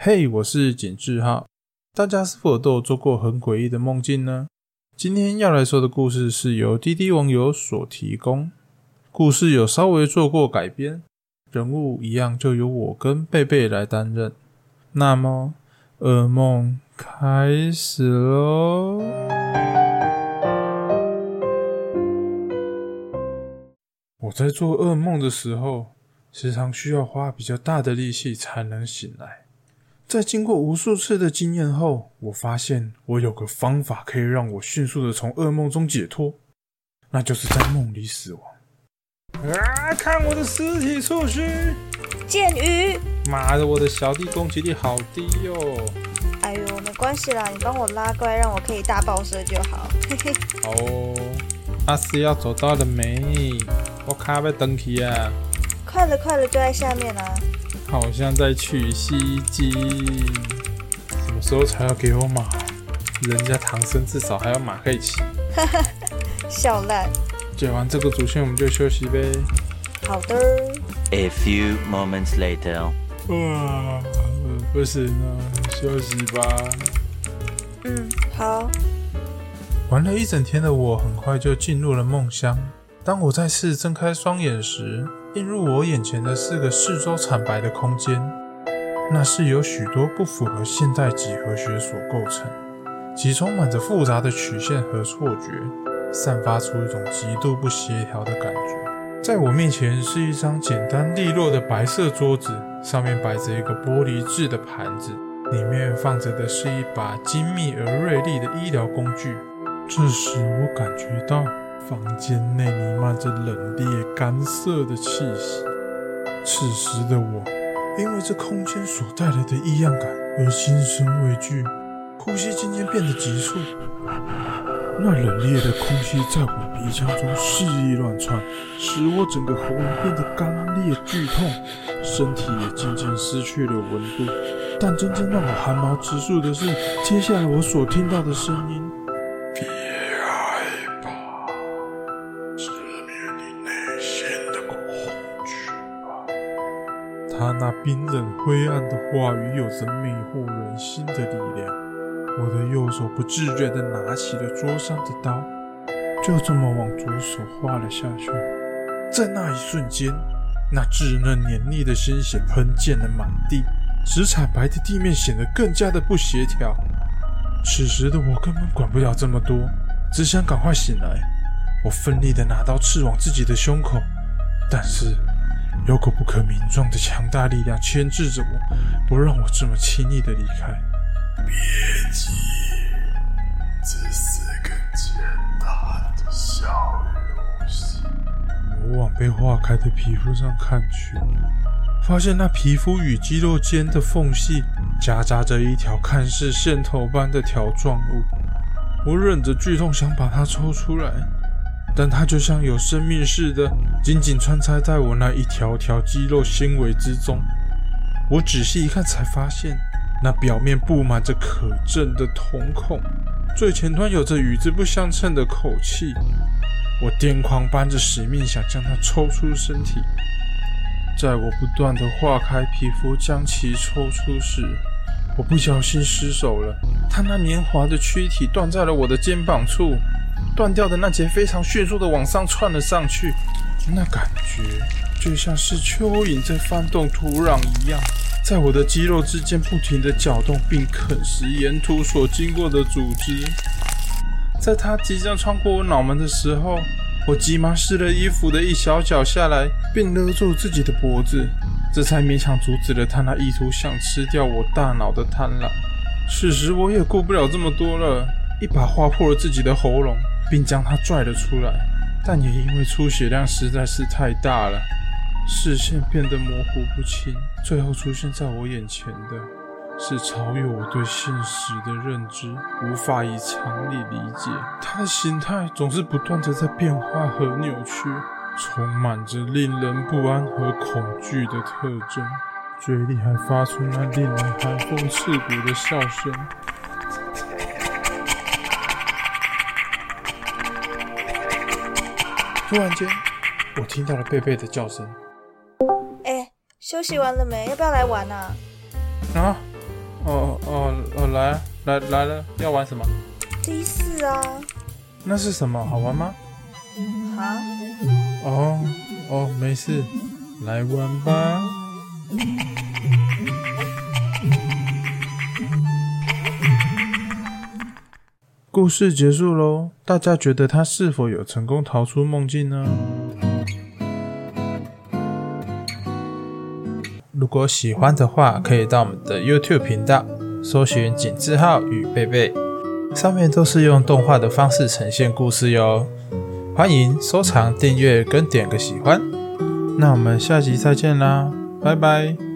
嘿，我是景志浩。大家是否都有做过很诡异的梦境呢？今天要来说的故事是由滴滴网友所提供，故事有稍微做过改编，人物一样就由我跟贝贝来担任。那么，噩梦开始喽！我在做噩梦的时候。时常需要花比较大的力气才能醒来。在经过无数次的经验后，我发现我有个方法可以让我迅速的从噩梦中解脱，那就是在梦里死亡。啊！看我的尸体触须！剑鱼！妈的，我的小弟攻击力好低哟！哎呦，没关系啦，你帮我拉过来，让我可以大爆射就好。嘿嘿。哦，阿斯要走到了没？我卡被登起啊！快了，快了，就在下面啊！好像在取西经，什么时候才要给我马？人家唐僧至少还有马可以骑。哈哈，笑烂。解完这个主线，我们就休息呗。好的。A few moments later。哇，不行了，休息吧。嗯，好。玩了一整天的我，很快就进入了梦乡。当我再次睁开双眼时，映入我眼前的是个四周惨白的空间，那是由许多不符合现代几何学所构成，其充满着复杂的曲线和错觉，散发出一种极度不协调的感觉。在我面前是一张简单利落的白色桌子，上面摆着一个玻璃制的盘子，里面放着的是一把精密而锐利的医疗工具。这时我感觉到。房间内弥漫着冷冽、干涩的气息。此时的我，因为这空间所带来的异样感而心生畏惧，呼吸渐渐变得急促。那冷冽的空气在我鼻腔中肆意乱窜，使我整个喉咙变得干裂剧痛，身体也渐渐失去了温度。但真正让我汗毛直竖的是，接下来我所听到的声音。他那冰冷灰暗的话语有着魅惑人心的力量。我的右手不自觉地拿起了桌上的刀，就这么往左手划了下去。在那一瞬间，那稚嫩黏腻的鲜血喷溅了满地，使惨白的地面显得更加的不协调。此时的我根本管不了这么多，只想赶快醒来。我奋力地拿刀刺往自己的胸口，但是……有股不可名状的强大力量牵制着我，不让我这么轻易的离开。别急，这是个简单的小游戏。我往被划开的皮肤上看去，发现那皮肤与肌肉间的缝隙夹杂着一条看似线头般的条状物。我忍着剧痛想把它抽出来。但它就像有生命似的，紧紧穿插在我那一条条肌肉纤维之中。我仔细一看，才发现那表面布满着可憎的瞳孔，最前端有着与之不相称的口气。我癫狂般的使命想将它抽出身体，在我不断的化开皮肤将其抽出时，我不小心失手了，它那黏滑的躯体断在了我的肩膀处。断掉的那节非常迅速的往上窜了上去，那感觉就像是蚯蚓在翻动土壤一样，在我的肌肉之间不停地搅动，并啃食沿途所经过的组织。在它即将穿过我脑门的时候，我急忙撕了衣服的一小角下来，并勒住自己的脖子，这才勉强阻止了他那意图想吃掉我大脑的贪婪。此时我也顾不了这么多了，一把划破了自己的喉咙。并将他拽了出来，但也因为出血量实在是太大了，视线变得模糊不清。最后出现在我眼前的，是超越我对现实的认知，无法以常理理解。他的形态总是不断的在变化和扭曲，充满着令人不安和恐惧的特征，嘴里还发出那令人寒风刺骨的笑声。突然间，我听到了贝贝的叫声。哎，休息完了没？要不要来玩啊？啊，哦哦哦，来啊来来了，要玩什么？第四啊，那是什么？好玩吗？啊，哦哦，没事，来玩吧。故事结束喽，大家觉得他是否有成功逃出梦境呢？如果喜欢的话，可以到我们的 YouTube 频道搜寻“井字号与贝贝”，上面都是用动画的方式呈现故事哟。欢迎收藏、订阅跟点个喜欢。那我们下集再见啦，拜拜。